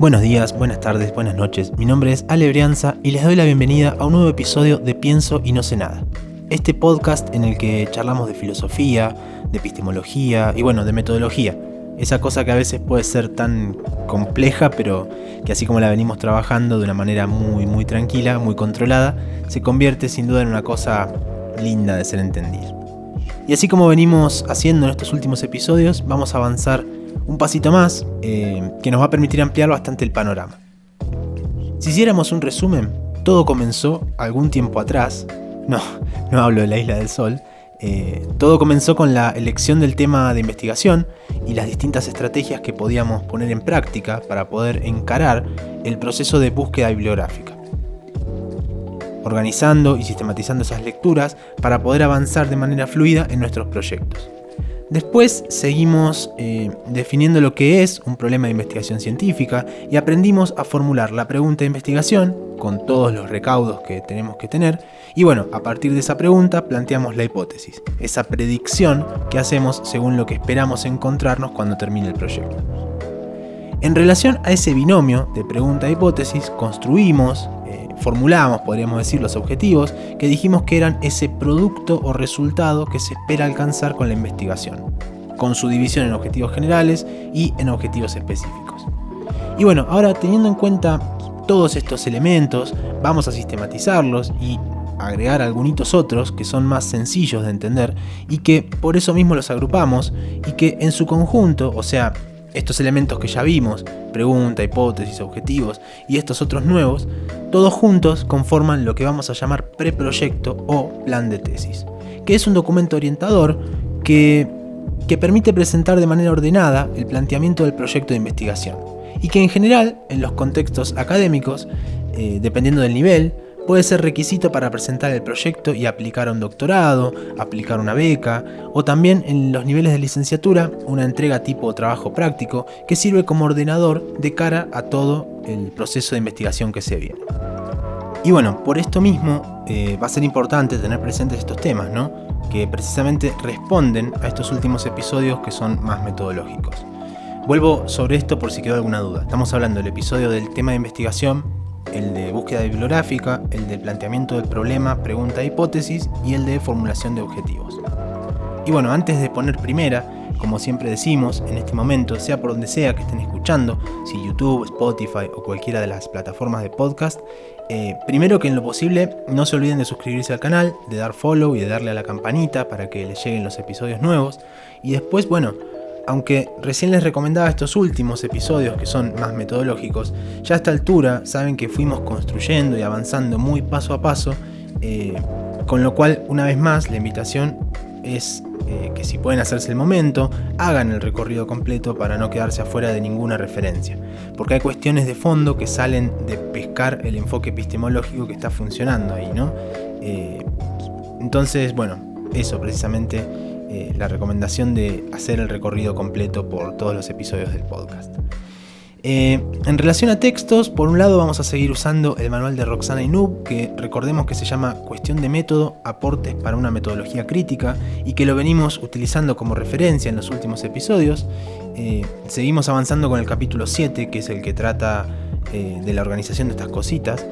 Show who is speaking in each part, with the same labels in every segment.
Speaker 1: Buenos días, buenas tardes, buenas noches. Mi nombre es Ale Brianza y les doy la bienvenida a un nuevo episodio de Pienso y no sé nada. Este podcast en el que charlamos de filosofía, de epistemología y bueno, de metodología. Esa cosa que a veces puede ser tan compleja, pero que así como la venimos trabajando de una manera muy, muy tranquila, muy controlada, se convierte sin duda en una cosa linda de ser entendida. Y así como venimos haciendo en estos últimos episodios, vamos a avanzar un pasito más eh, que nos va a permitir ampliar bastante el panorama. Si hiciéramos un resumen, todo comenzó algún tiempo atrás, no, no hablo de la isla del sol, eh, todo comenzó con la elección del tema de investigación y las distintas estrategias que podíamos poner en práctica para poder encarar el proceso de búsqueda bibliográfica. Organizando y sistematizando esas lecturas para poder avanzar de manera fluida en nuestros proyectos. Después seguimos eh, definiendo lo que es un problema de investigación científica y aprendimos a formular la pregunta de investigación con todos los recaudos que tenemos que tener y bueno, a partir de esa pregunta planteamos la hipótesis, esa predicción que hacemos según lo que esperamos encontrarnos cuando termine el proyecto. En relación a ese binomio de pregunta-hipótesis, construimos, formulamos, podríamos decir, los objetivos que dijimos que eran ese producto o resultado que se espera alcanzar con la investigación, con su división en objetivos generales y en objetivos específicos. Y bueno, ahora teniendo en cuenta todos estos elementos, vamos a sistematizarlos y agregar algunos otros que son más sencillos de entender y que por eso mismo los agrupamos y que en su conjunto, o sea, estos elementos que ya vimos, pregunta, hipótesis, objetivos y estos otros nuevos, todos juntos conforman lo que vamos a llamar preproyecto o plan de tesis, que es un documento orientador que, que permite presentar de manera ordenada el planteamiento del proyecto de investigación y que en general, en los contextos académicos, eh, dependiendo del nivel, puede ser requisito para presentar el proyecto y aplicar a un doctorado, aplicar una beca, o también en los niveles de licenciatura una entrega tipo trabajo práctico que sirve como ordenador de cara a todo el proceso de investigación que se viene. Y bueno, por esto mismo eh, va a ser importante tener presentes estos temas, ¿no? que precisamente responden a estos últimos episodios que son más metodológicos. Vuelvo sobre esto por si quedó alguna duda. Estamos hablando del episodio del tema de investigación el de búsqueda bibliográfica, el de planteamiento del problema, pregunta e hipótesis y el de formulación de objetivos. Y bueno, antes de poner primera, como siempre decimos, en este momento, sea por donde sea que estén escuchando, si YouTube, Spotify o cualquiera de las plataformas de podcast, eh, primero que en lo posible no se olviden de suscribirse al canal, de dar follow y de darle a la campanita para que les lleguen los episodios nuevos. Y después, bueno, aunque recién les recomendaba estos últimos episodios que son más metodológicos, ya a esta altura saben que fuimos construyendo y avanzando muy paso a paso, eh, con lo cual una vez más la invitación es eh, que si pueden hacerse el momento, hagan el recorrido completo para no quedarse afuera de ninguna referencia, porque hay cuestiones de fondo que salen de pescar el enfoque epistemológico que está funcionando ahí, ¿no? Eh, entonces, bueno, eso precisamente eh, la recomendación de hacer el recorrido completo por todos los episodios del podcast. Eh, en relación a textos, por un lado vamos a seguir usando el manual de Roxana Inub, que recordemos que se llama Cuestión de método, aportes para una metodología crítica, y que lo venimos utilizando como referencia en los últimos episodios. Eh, seguimos avanzando con el capítulo 7, que es el que trata de la organización de estas cositas.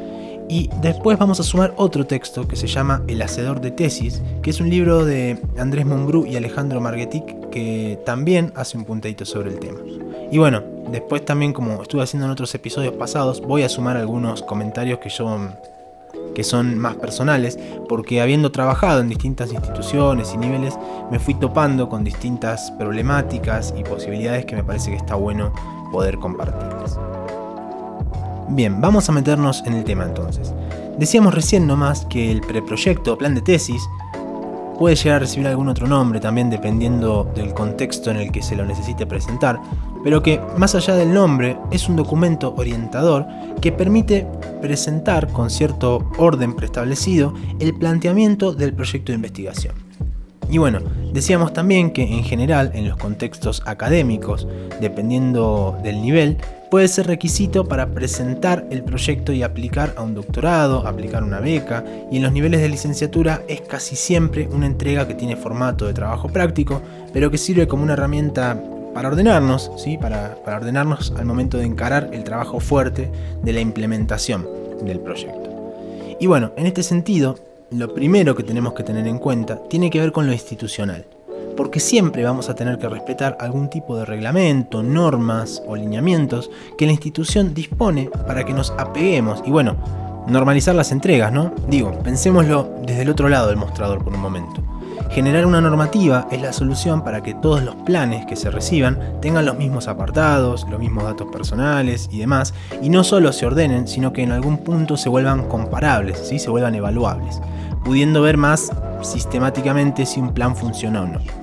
Speaker 1: Y después vamos a sumar otro texto que se llama El Hacedor de Tesis, que es un libro de Andrés Monbrú y Alejandro Marguetic que también hace un puntadito sobre el tema. Y bueno, después también como estuve haciendo en otros episodios pasados, voy a sumar algunos comentarios que yo que son más personales, porque habiendo trabajado en distintas instituciones y niveles, me fui topando con distintas problemáticas y posibilidades que me parece que está bueno poder compartirles. Bien, vamos a meternos en el tema entonces. Decíamos recién nomás que el preproyecto o plan de tesis puede llegar a recibir algún otro nombre también dependiendo del contexto en el que se lo necesite presentar, pero que más allá del nombre es un documento orientador que permite presentar con cierto orden preestablecido el planteamiento del proyecto de investigación. Y bueno, decíamos también que en general en los contextos académicos, dependiendo del nivel, puede ser requisito para presentar el proyecto y aplicar a un doctorado, aplicar una beca, y en los niveles de licenciatura es casi siempre una entrega que tiene formato de trabajo práctico, pero que sirve como una herramienta para ordenarnos, ¿sí? Para, para ordenarnos al momento de encarar el trabajo fuerte de la implementación del proyecto. Y bueno, en este sentido, lo primero que tenemos que tener en cuenta tiene que ver con lo institucional, porque siempre vamos a tener que respetar algún tipo de reglamento, normas o lineamientos que la institución dispone para que nos apeguemos y bueno, normalizar las entregas, ¿no? Digo, pensémoslo desde el otro lado del mostrador por un momento. Generar una normativa es la solución para que todos los planes que se reciban tengan los mismos apartados, los mismos datos personales y demás, y no solo se ordenen, sino que en algún punto se vuelvan comparables, ¿sí? se vuelvan evaluables, pudiendo ver más sistemáticamente si un plan funciona o no.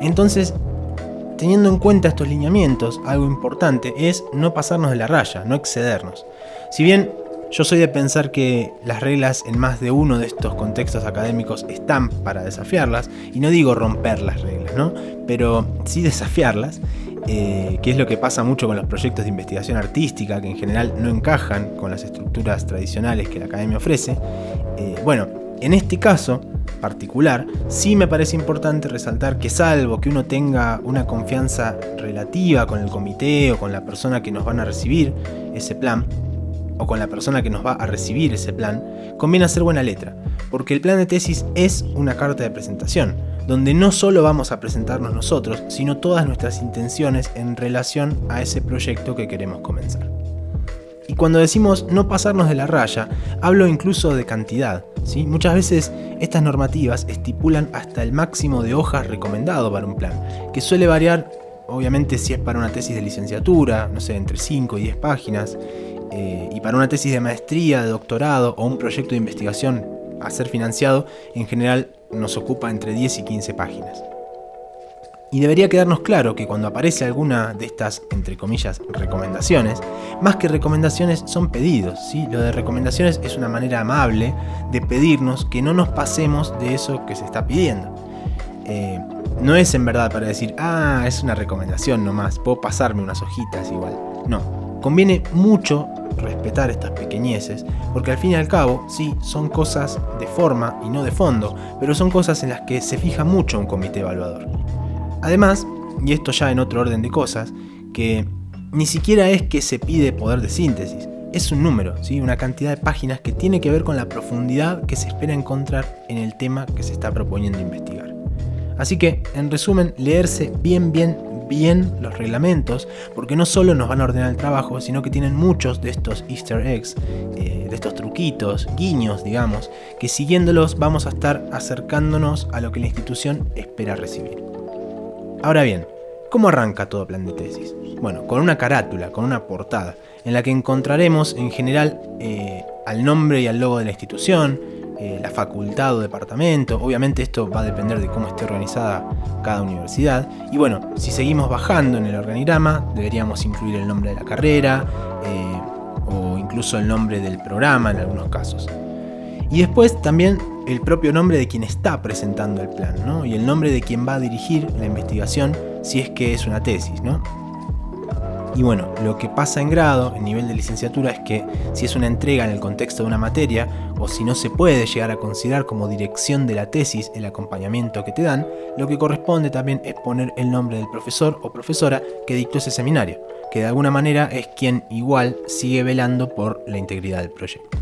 Speaker 1: Entonces, teniendo en cuenta estos lineamientos, algo importante es no pasarnos de la raya, no excedernos. Si bien yo soy de pensar que las reglas en más de uno de estos contextos académicos están para desafiarlas, y no digo romper las reglas, ¿no? pero sí desafiarlas, eh, que es lo que pasa mucho con los proyectos de investigación artística, que en general no encajan con las estructuras tradicionales que la academia ofrece. Eh, bueno, en este caso particular, sí me parece importante resaltar que salvo que uno tenga una confianza relativa con el comité o con la persona que nos van a recibir ese plan, o con la persona que nos va a recibir ese plan, conviene hacer buena letra, porque el plan de tesis es una carta de presentación, donde no solo vamos a presentarnos nosotros, sino todas nuestras intenciones en relación a ese proyecto que queremos comenzar. Y cuando decimos no pasarnos de la raya, hablo incluso de cantidad. ¿sí? Muchas veces estas normativas estipulan hasta el máximo de hojas recomendado para un plan, que suele variar obviamente si es para una tesis de licenciatura, no sé, entre 5 y 10 páginas, eh, y para una tesis de maestría, de doctorado o un proyecto de investigación a ser financiado, en general nos ocupa entre 10 y 15 páginas. Y debería quedarnos claro que cuando aparece alguna de estas, entre comillas, recomendaciones, más que recomendaciones son pedidos. ¿sí? Lo de recomendaciones es una manera amable de pedirnos que no nos pasemos de eso que se está pidiendo. Eh, no es en verdad para decir, ah, es una recomendación nomás, puedo pasarme unas hojitas igual. No, Conviene mucho respetar estas pequeñeces, porque al fin y al cabo, sí, son cosas de forma y no de fondo, pero son cosas en las que se fija mucho un comité evaluador. Además, y esto ya en otro orden de cosas, que ni siquiera es que se pide poder de síntesis, es un número, ¿sí? una cantidad de páginas que tiene que ver con la profundidad que se espera encontrar en el tema que se está proponiendo investigar. Así que, en resumen, leerse bien, bien, bien los reglamentos, porque no solo nos van a ordenar el trabajo, sino que tienen muchos de estos easter eggs, eh, de estos truquitos, guiños, digamos, que siguiéndolos vamos a estar acercándonos a lo que la institución espera recibir. Ahora bien, ¿cómo arranca todo plan de tesis? Bueno, con una carátula, con una portada, en la que encontraremos en general eh, al nombre y al logo de la institución, eh, la facultad o departamento. Obviamente esto va a depender de cómo esté organizada cada universidad. Y bueno, si seguimos bajando en el organigrama, deberíamos incluir el nombre de la carrera eh, o incluso el nombre del programa en algunos casos. Y después también el propio nombre de quien está presentando el plan, ¿no? Y el nombre de quien va a dirigir la investigación si es que es una tesis, ¿no? Y bueno, lo que pasa en grado, en nivel de licenciatura, es que si es una entrega en el contexto de una materia, o si no se puede llegar a considerar como dirección de la tesis el acompañamiento que te dan, lo que corresponde también es poner el nombre del profesor o profesora que dictó ese seminario, que de alguna manera es quien igual sigue velando por la integridad del proyecto.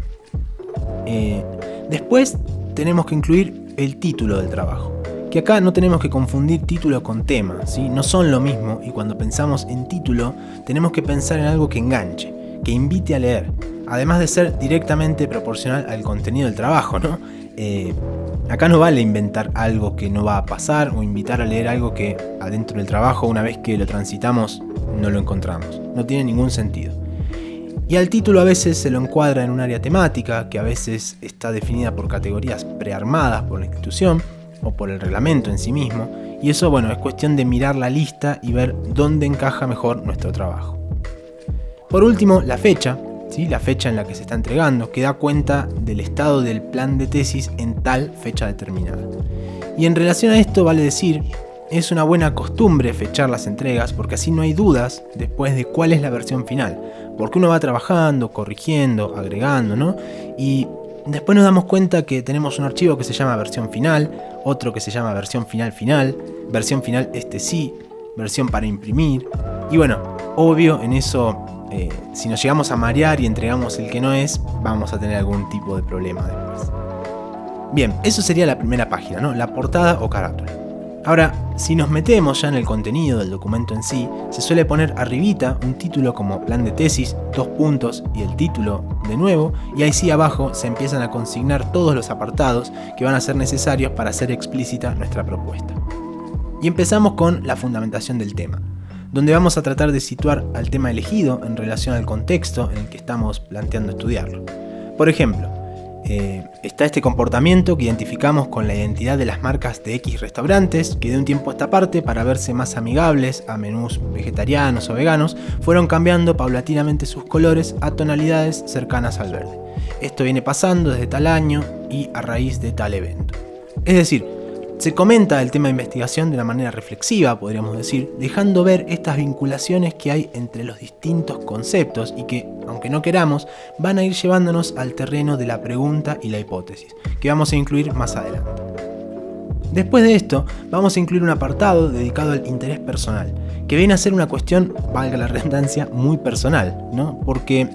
Speaker 1: Eh, después tenemos que incluir el título del trabajo que acá no tenemos que confundir título con tema, ¿sí? no son lo mismo y cuando pensamos en título tenemos que pensar en algo que enganche, que invite a leer, además de ser directamente proporcional al contenido del trabajo. ¿no? Eh, acá no vale inventar algo que no va a pasar o invitar a leer algo que adentro del trabajo una vez que lo transitamos no lo encontramos, no tiene ningún sentido. Y al título a veces se lo encuadra en un área temática que a veces está definida por categorías prearmadas por la institución o por el reglamento en sí mismo, y eso bueno, es cuestión de mirar la lista y ver dónde encaja mejor nuestro trabajo. Por último, la fecha, ¿sí? la fecha en la que se está entregando, que da cuenta del estado del plan de tesis en tal fecha determinada. Y en relación a esto vale decir, es una buena costumbre fechar las entregas porque así no hay dudas después de cuál es la versión final, porque uno va trabajando, corrigiendo, agregando, ¿no? Y Después nos damos cuenta que tenemos un archivo que se llama versión final, otro que se llama versión final final, versión final este sí, versión para imprimir. Y bueno, obvio en eso, eh, si nos llegamos a marear y entregamos el que no es, vamos a tener algún tipo de problema después. Bien, eso sería la primera página, ¿no? La portada o carátula. Ahora, si nos metemos ya en el contenido del documento en sí, se suele poner arribita un título como plan de tesis, dos puntos y el título de nuevo, y ahí sí abajo se empiezan a consignar todos los apartados que van a ser necesarios para hacer explícita nuestra propuesta. Y empezamos con la fundamentación del tema, donde vamos a tratar de situar al tema elegido en relación al contexto en el que estamos planteando estudiarlo. Por ejemplo, eh, está este comportamiento que identificamos con la identidad de las marcas de X restaurantes, que de un tiempo a esta parte, para verse más amigables a menús vegetarianos o veganos, fueron cambiando paulatinamente sus colores a tonalidades cercanas al verde. Esto viene pasando desde tal año y a raíz de tal evento. Es decir, se comenta el tema de investigación de una manera reflexiva, podríamos decir, dejando ver estas vinculaciones que hay entre los distintos conceptos y que, aunque no queramos, van a ir llevándonos al terreno de la pregunta y la hipótesis, que vamos a incluir más adelante. Después de esto, vamos a incluir un apartado dedicado al interés personal, que viene a ser una cuestión, valga la redundancia, muy personal, ¿no? Porque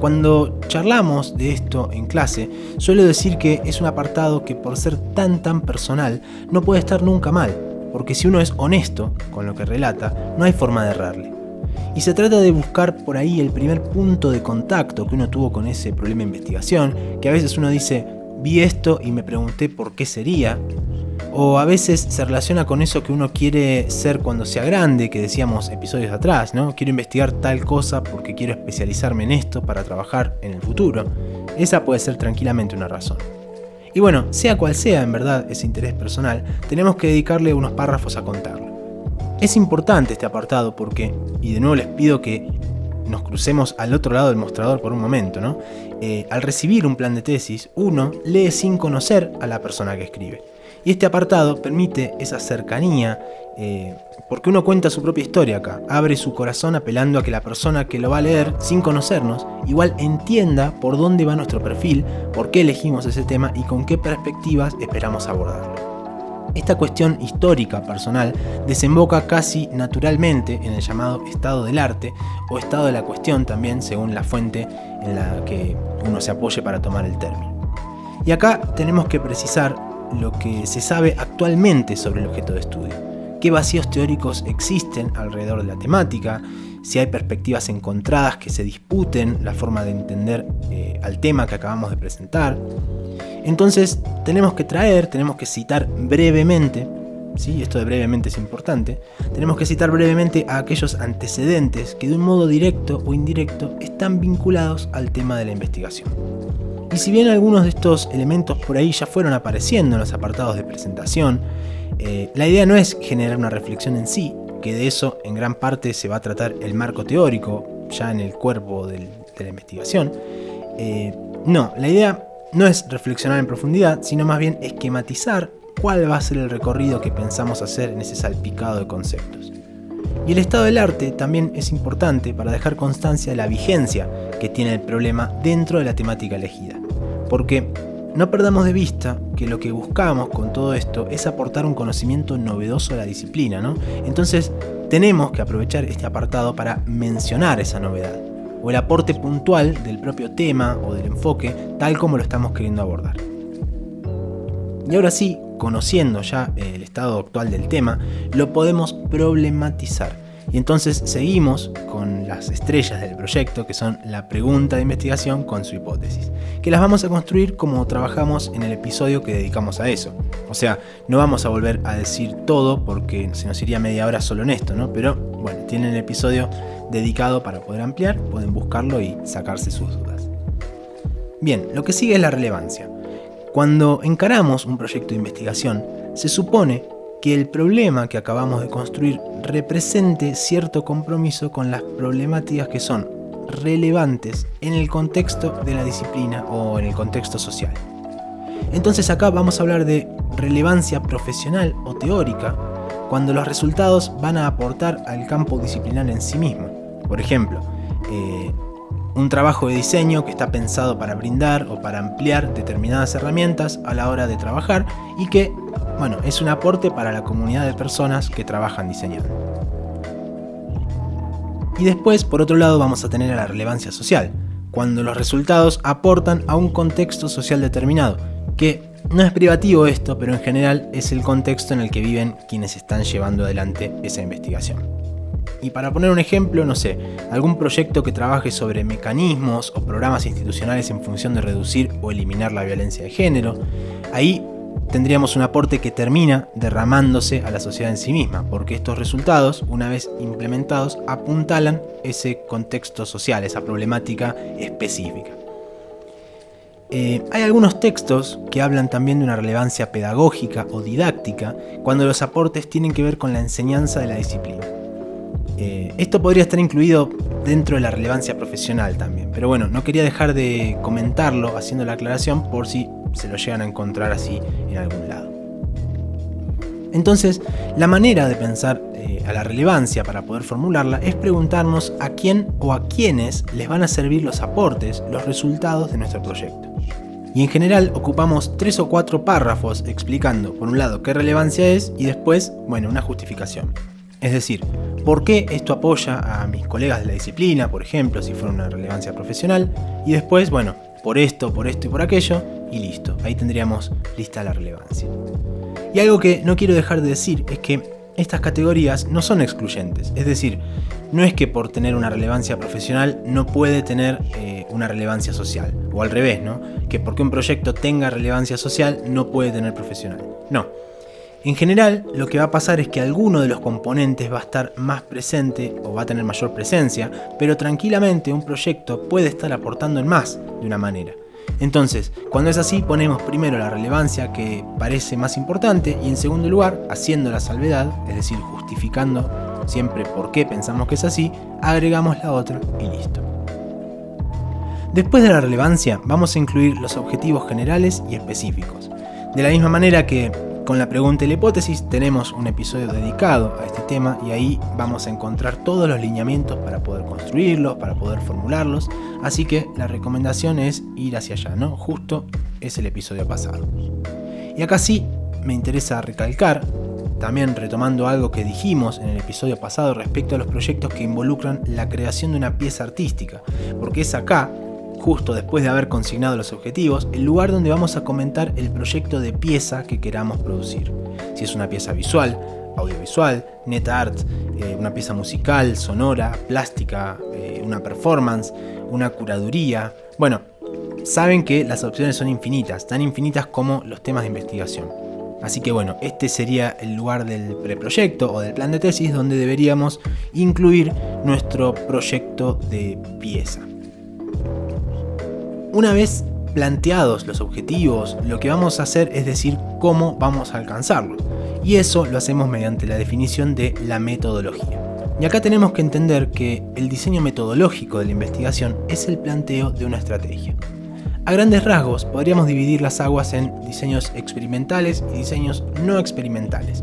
Speaker 1: cuando charlamos de esto en clase, suelo decir que es un apartado que por ser tan tan personal no puede estar nunca mal, porque si uno es honesto con lo que relata, no hay forma de errarle. Y se trata de buscar por ahí el primer punto de contacto que uno tuvo con ese problema de investigación, que a veces uno dice, vi esto y me pregunté por qué sería, o a veces se relaciona con eso que uno quiere ser cuando sea grande, que decíamos episodios atrás, ¿no? Quiero investigar tal cosa porque quiero especializarme en esto para trabajar en el futuro. Esa puede ser tranquilamente una razón. Y bueno, sea cual sea en verdad ese interés personal, tenemos que dedicarle unos párrafos a contarlo. Es importante este apartado porque, y de nuevo les pido que nos crucemos al otro lado del mostrador por un momento, ¿no? Eh, al recibir un plan de tesis, uno lee sin conocer a la persona que escribe. Y este apartado permite esa cercanía, eh, porque uno cuenta su propia historia acá, abre su corazón apelando a que la persona que lo va a leer, sin conocernos, igual entienda por dónde va nuestro perfil, por qué elegimos ese tema y con qué perspectivas esperamos abordarlo. Esta cuestión histórica personal desemboca casi naturalmente en el llamado estado del arte o estado de la cuestión también según la fuente en la que uno se apoye para tomar el término. Y acá tenemos que precisar lo que se sabe actualmente sobre el objeto de estudio, qué vacíos teóricos existen alrededor de la temática, si hay perspectivas encontradas que se disputen la forma de entender eh, al tema que acabamos de presentar. Entonces tenemos que traer, tenemos que citar brevemente, ¿sí? esto de brevemente es importante, tenemos que citar brevemente a aquellos antecedentes que de un modo directo o indirecto están vinculados al tema de la investigación. Y si bien algunos de estos elementos por ahí ya fueron apareciendo en los apartados de presentación, eh, la idea no es generar una reflexión en sí, que de eso en gran parte se va a tratar el marco teórico, ya en el cuerpo de la investigación. Eh, no, la idea no es reflexionar en profundidad, sino más bien esquematizar cuál va a ser el recorrido que pensamos hacer en ese salpicado de conceptos. Y el estado del arte también es importante para dejar constancia de la vigencia que tiene el problema dentro de la temática elegida. Porque no perdamos de vista que lo que buscamos con todo esto es aportar un conocimiento novedoso a la disciplina, ¿no? Entonces tenemos que aprovechar este apartado para mencionar esa novedad, o el aporte puntual del propio tema o del enfoque, tal como lo estamos queriendo abordar. Y ahora sí, conociendo ya el estado actual del tema, lo podemos problematizar. Y entonces seguimos con las estrellas del proyecto, que son la pregunta de investigación con su hipótesis, que las vamos a construir como trabajamos en el episodio que dedicamos a eso. O sea, no vamos a volver a decir todo porque se nos iría media hora solo en esto, ¿no? Pero bueno, tienen el episodio dedicado para poder ampliar, pueden buscarlo y sacarse sus dudas. Bien, lo que sigue es la relevancia. Cuando encaramos un proyecto de investigación, se supone que el problema que acabamos de construir represente cierto compromiso con las problemáticas que son relevantes en el contexto de la disciplina o en el contexto social. Entonces acá vamos a hablar de relevancia profesional o teórica cuando los resultados van a aportar al campo disciplinar en sí mismo. Por ejemplo, eh, un trabajo de diseño que está pensado para brindar o para ampliar determinadas herramientas a la hora de trabajar y que, bueno, es un aporte para la comunidad de personas que trabajan diseñando. Y después, por otro lado, vamos a tener a la relevancia social, cuando los resultados aportan a un contexto social determinado, que no es privativo esto, pero en general es el contexto en el que viven quienes están llevando adelante esa investigación. Y para poner un ejemplo, no sé, algún proyecto que trabaje sobre mecanismos o programas institucionales en función de reducir o eliminar la violencia de género, ahí tendríamos un aporte que termina derramándose a la sociedad en sí misma, porque estos resultados, una vez implementados, apuntalan ese contexto social, esa problemática específica. Eh, hay algunos textos que hablan también de una relevancia pedagógica o didáctica cuando los aportes tienen que ver con la enseñanza de la disciplina. Eh, esto podría estar incluido dentro de la relevancia profesional también, pero bueno, no quería dejar de comentarlo haciendo la aclaración por si se lo llegan a encontrar así en algún lado. Entonces, la manera de pensar eh, a la relevancia para poder formularla es preguntarnos a quién o a quiénes les van a servir los aportes, los resultados de nuestro proyecto. Y en general ocupamos tres o cuatro párrafos explicando, por un lado, qué relevancia es y después, bueno, una justificación. Es decir, por qué esto apoya a mis colegas de la disciplina, por ejemplo, si fuera una relevancia profesional, y después, bueno, por esto, por esto y por aquello, y listo, ahí tendríamos lista la relevancia. Y algo que no quiero dejar de decir es que estas categorías no son excluyentes, es decir, no es que por tener una relevancia profesional no puede tener eh, una relevancia social, o al revés, ¿no? Que porque un proyecto tenga relevancia social no puede tener profesional. No. En general, lo que va a pasar es que alguno de los componentes va a estar más presente o va a tener mayor presencia, pero tranquilamente un proyecto puede estar aportando en más de una manera. Entonces, cuando es así, ponemos primero la relevancia que parece más importante y en segundo lugar, haciendo la salvedad, es decir, justificando siempre por qué pensamos que es así, agregamos la otra y listo. Después de la relevancia, vamos a incluir los objetivos generales y específicos. De la misma manera que con la pregunta y la hipótesis tenemos un episodio dedicado a este tema y ahí vamos a encontrar todos los lineamientos para poder construirlos, para poder formularlos. Así que la recomendación es ir hacia allá, ¿no? Justo es el episodio pasado. Y acá sí me interesa recalcar, también retomando algo que dijimos en el episodio pasado respecto a los proyectos que involucran la creación de una pieza artística, porque es acá justo después de haber consignado los objetivos, el lugar donde vamos a comentar el proyecto de pieza que queramos producir. Si es una pieza visual, audiovisual, net art, eh, una pieza musical, sonora, plástica, eh, una performance, una curaduría. Bueno, saben que las opciones son infinitas, tan infinitas como los temas de investigación. Así que bueno, este sería el lugar del preproyecto o del plan de tesis donde deberíamos incluir nuestro proyecto de pieza. Una vez planteados los objetivos, lo que vamos a hacer es decir cómo vamos a alcanzarlos. Y eso lo hacemos mediante la definición de la metodología. Y acá tenemos que entender que el diseño metodológico de la investigación es el planteo de una estrategia. A grandes rasgos podríamos dividir las aguas en diseños experimentales y diseños no experimentales.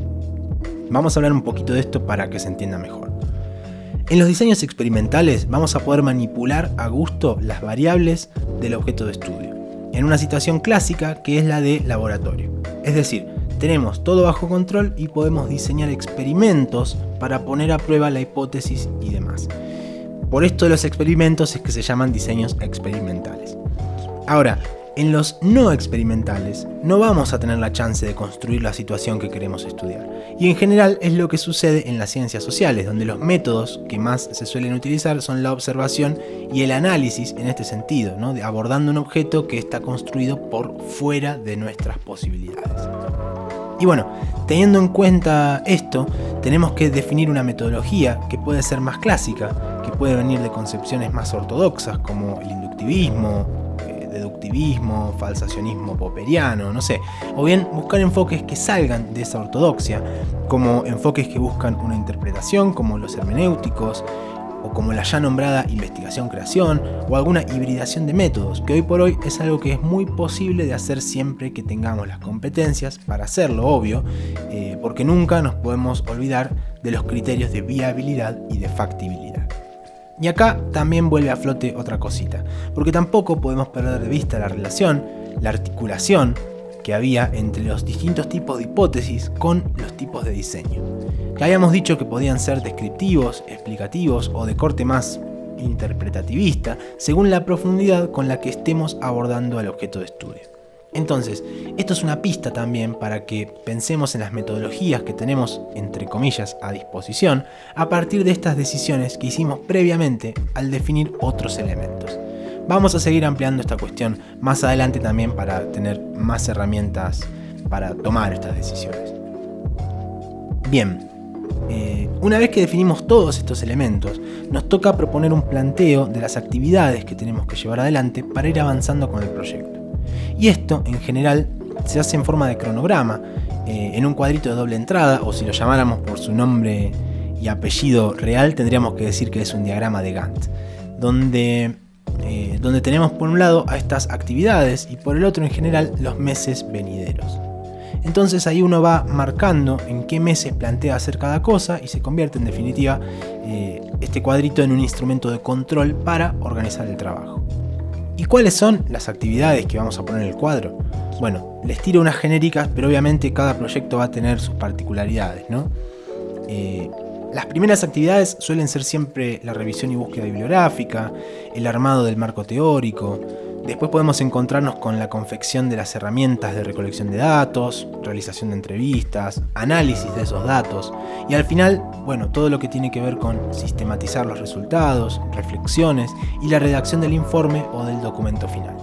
Speaker 1: Vamos a hablar un poquito de esto para que se entienda mejor. En los diseños experimentales vamos a poder manipular a gusto las variables del objeto de estudio, en una situación clásica que es la de laboratorio. Es decir, tenemos todo bajo control y podemos diseñar experimentos para poner a prueba la hipótesis y demás. Por esto los experimentos es que se llaman diseños experimentales. Ahora, en los no experimentales no vamos a tener la chance de construir la situación que queremos estudiar. Y en general es lo que sucede en las ciencias sociales, donde los métodos que más se suelen utilizar son la observación y el análisis en este sentido, ¿no? abordando un objeto que está construido por fuera de nuestras posibilidades. Y bueno, teniendo en cuenta esto, tenemos que definir una metodología que puede ser más clásica, que puede venir de concepciones más ortodoxas como el inductivismo, falsacionismo popperiano, no sé, o bien buscar enfoques que salgan de esa ortodoxia, como enfoques que buscan una interpretación, como los hermenéuticos, o como la ya nombrada investigación-creación, o alguna hibridación de métodos, que hoy por hoy es algo que es muy posible de hacer siempre que tengamos las competencias para hacerlo, obvio, eh, porque nunca nos podemos olvidar de los criterios de viabilidad y de factibilidad. Y acá también vuelve a flote otra cosita, porque tampoco podemos perder de vista la relación, la articulación que había entre los distintos tipos de hipótesis con los tipos de diseño. que habíamos dicho que podían ser descriptivos, explicativos o de corte más interpretativista, según la profundidad con la que estemos abordando el objeto de estudio. Entonces, esto es una pista también para que pensemos en las metodologías que tenemos, entre comillas, a disposición, a partir de estas decisiones que hicimos previamente al definir otros elementos. Vamos a seguir ampliando esta cuestión más adelante también para tener más herramientas para tomar estas decisiones. Bien, eh, una vez que definimos todos estos elementos, nos toca proponer un planteo de las actividades que tenemos que llevar adelante para ir avanzando con el proyecto. Y esto, en general, se hace en forma de cronograma, eh, en un cuadrito de doble entrada, o si lo llamáramos por su nombre y apellido real, tendríamos que decir que es un diagrama de Gantt, donde, eh, donde tenemos por un lado a estas actividades y por el otro en general los meses venideros. Entonces ahí uno va marcando en qué meses plantea hacer cada cosa y se convierte en definitiva eh, este cuadrito en un instrumento de control para organizar el trabajo. ¿Y cuáles son las actividades que vamos a poner en el cuadro? Bueno, les tiro unas genéricas, pero obviamente cada proyecto va a tener sus particularidades, ¿no? Eh, las primeras actividades suelen ser siempre la revisión y búsqueda bibliográfica, el armado del marco teórico, Después podemos encontrarnos con la confección de las herramientas de recolección de datos, realización de entrevistas, análisis de esos datos y al final, bueno, todo lo que tiene que ver con sistematizar los resultados, reflexiones y la redacción del informe o del documento final.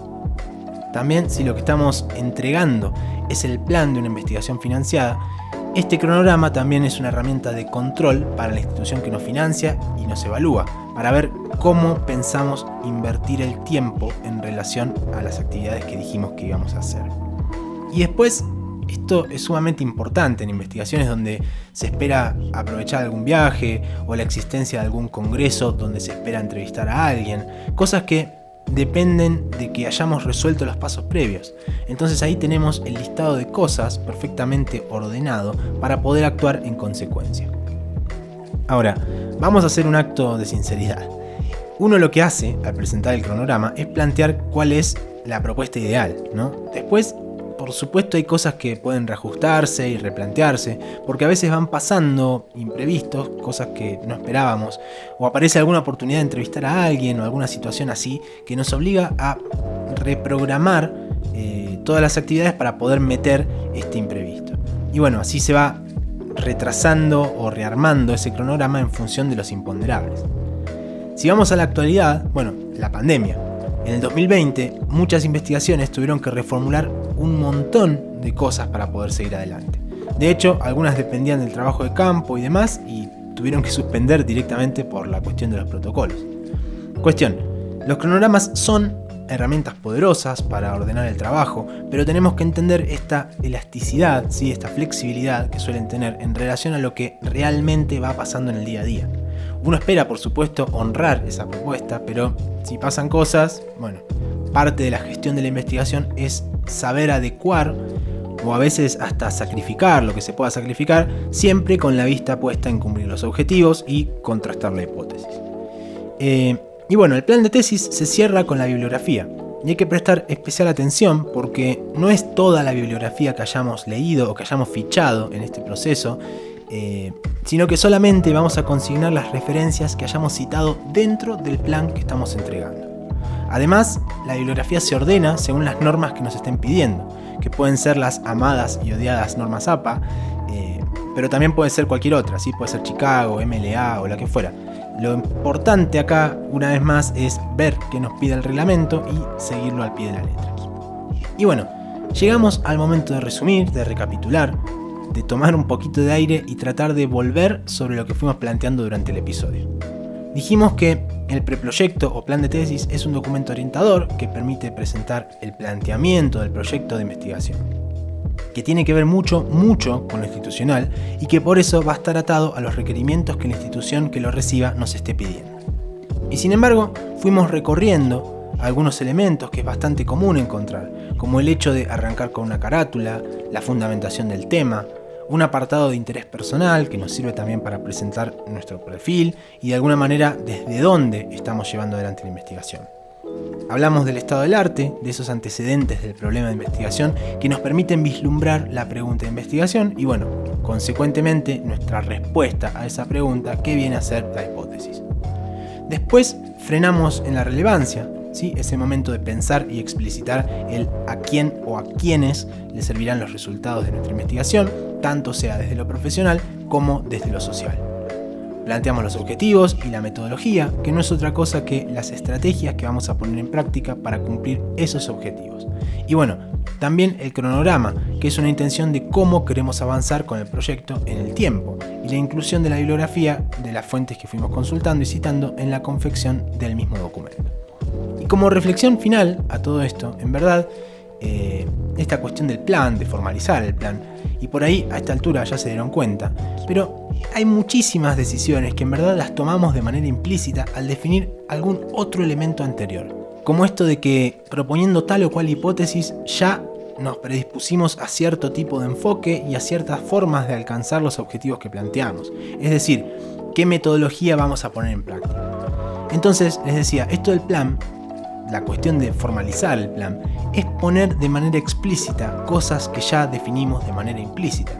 Speaker 1: También si lo que estamos entregando es el plan de una investigación financiada, este cronograma también es una herramienta de control para la institución que nos financia y nos evalúa, para ver cómo pensamos invertir el tiempo en relación a las actividades que dijimos que íbamos a hacer. Y después, esto es sumamente importante en investigaciones donde se espera aprovechar algún viaje o la existencia de algún congreso donde se espera entrevistar a alguien, cosas que dependen de que hayamos resuelto los pasos previos. Entonces ahí tenemos el listado de cosas perfectamente ordenado para poder actuar en consecuencia. Ahora, vamos a hacer un acto de sinceridad. Uno lo que hace al presentar el cronograma es plantear cuál es la propuesta ideal, ¿no? Después por supuesto hay cosas que pueden reajustarse y replantearse, porque a veces van pasando imprevistos, cosas que no esperábamos, o aparece alguna oportunidad de entrevistar a alguien o alguna situación así que nos obliga a reprogramar eh, todas las actividades para poder meter este imprevisto. Y bueno, así se va retrasando o rearmando ese cronograma en función de los imponderables. Si vamos a la actualidad, bueno, la pandemia. En el 2020, muchas investigaciones tuvieron que reformular un montón de cosas para poder seguir adelante. De hecho, algunas dependían del trabajo de campo y demás y tuvieron que suspender directamente por la cuestión de los protocolos. Cuestión, los cronogramas son herramientas poderosas para ordenar el trabajo, pero tenemos que entender esta elasticidad, ¿sí? esta flexibilidad que suelen tener en relación a lo que realmente va pasando en el día a día. Uno espera, por supuesto, honrar esa propuesta, pero si pasan cosas, bueno, parte de la gestión de la investigación es saber adecuar o a veces hasta sacrificar lo que se pueda sacrificar, siempre con la vista puesta en cumplir los objetivos y contrastar la hipótesis. Eh, y bueno, el plan de tesis se cierra con la bibliografía. Y hay que prestar especial atención porque no es toda la bibliografía que hayamos leído o que hayamos fichado en este proceso, eh, sino que solamente vamos a consignar las referencias que hayamos citado dentro del plan que estamos entregando. Además, la bibliografía se ordena según las normas que nos estén pidiendo, que pueden ser las amadas y odiadas normas APA, eh, pero también puede ser cualquier otra, ¿sí? puede ser Chicago, MLA o la que fuera. Lo importante acá, una vez más, es ver qué nos pide el reglamento y seguirlo al pie de la letra. Y bueno, llegamos al momento de resumir, de recapitular, de tomar un poquito de aire y tratar de volver sobre lo que fuimos planteando durante el episodio. Dijimos que el preproyecto o plan de tesis es un documento orientador que permite presentar el planteamiento del proyecto de investigación, que tiene que ver mucho, mucho con lo institucional y que por eso va a estar atado a los requerimientos que la institución que lo reciba nos esté pidiendo. Y sin embargo, fuimos recorriendo algunos elementos que es bastante común encontrar, como el hecho de arrancar con una carátula, la fundamentación del tema, un apartado de interés personal que nos sirve también para presentar nuestro perfil y de alguna manera desde dónde estamos llevando adelante la investigación. Hablamos del estado del arte, de esos antecedentes del problema de investigación que nos permiten vislumbrar la pregunta de investigación y bueno, consecuentemente nuestra respuesta a esa pregunta que viene a ser la hipótesis. Después frenamos en la relevancia, ese momento de pensar y explicitar el a quién o a quiénes le servirán los resultados de nuestra investigación, tanto sea desde lo profesional como desde lo social. Planteamos los objetivos y la metodología, que no es otra cosa que las estrategias que vamos a poner en práctica para cumplir esos objetivos. Y bueno, también el cronograma, que es una intención de cómo queremos avanzar con el proyecto en el tiempo, y la inclusión de la bibliografía de las fuentes que fuimos consultando y citando en la confección del mismo documento. Y como reflexión final a todo esto, en verdad, eh, esta cuestión del plan, de formalizar el plan, y por ahí a esta altura ya se dieron cuenta, pero hay muchísimas decisiones que en verdad las tomamos de manera implícita al definir algún otro elemento anterior. Como esto de que proponiendo tal o cual hipótesis ya nos predispusimos a cierto tipo de enfoque y a ciertas formas de alcanzar los objetivos que planteamos. Es decir, qué metodología vamos a poner en práctica. Entonces, les decía, esto del plan, la cuestión de formalizar el plan, es poner de manera explícita cosas que ya definimos de manera implícita.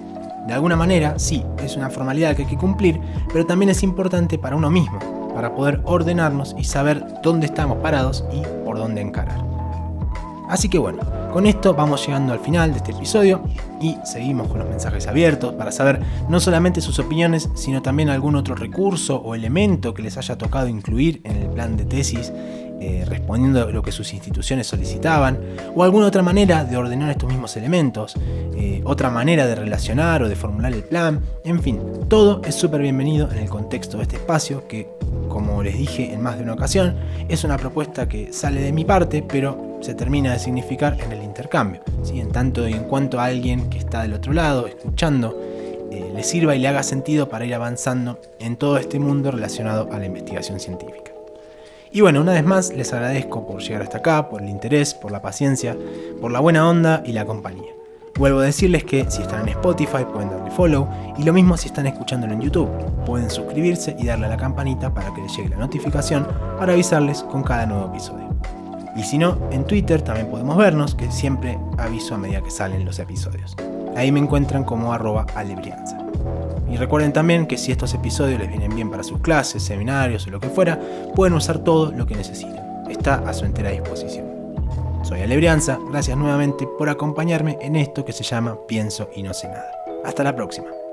Speaker 1: De alguna manera, sí, es una formalidad que hay que cumplir, pero también es importante para uno mismo, para poder ordenarnos y saber dónde estamos parados y por dónde encarar. Así que bueno, con esto vamos llegando al final de este episodio y seguimos con los mensajes abiertos para saber no solamente sus opiniones, sino también algún otro recurso o elemento que les haya tocado incluir en el plan de tesis eh, respondiendo lo que sus instituciones solicitaban, o alguna otra manera de ordenar estos mismos elementos, eh, otra manera de relacionar o de formular el plan, en fin, todo es súper bienvenido en el contexto de este espacio que, como les dije en más de una ocasión, es una propuesta que sale de mi parte, pero se termina de significar en el intercambio, ¿sí? en tanto y en cuanto a alguien que está del otro lado, escuchando, eh, le sirva y le haga sentido para ir avanzando en todo este mundo relacionado a la investigación científica. Y bueno, una vez más les agradezco por llegar hasta acá, por el interés, por la paciencia, por la buena onda y la compañía. Vuelvo a decirles que si están en Spotify pueden darle follow y lo mismo si están escuchándolo en YouTube. Pueden suscribirse y darle a la campanita para que les llegue la notificación para avisarles con cada nuevo episodio. Y si no, en Twitter también podemos vernos, que siempre aviso a medida que salen los episodios. Ahí me encuentran como arroba alebrianza. Y recuerden también que si estos episodios les vienen bien para sus clases, seminarios o lo que fuera, pueden usar todo lo que necesiten. Está a su entera disposición. Soy Alebrianza, gracias nuevamente por acompañarme en esto que se llama Pienso y no sé nada. Hasta la próxima.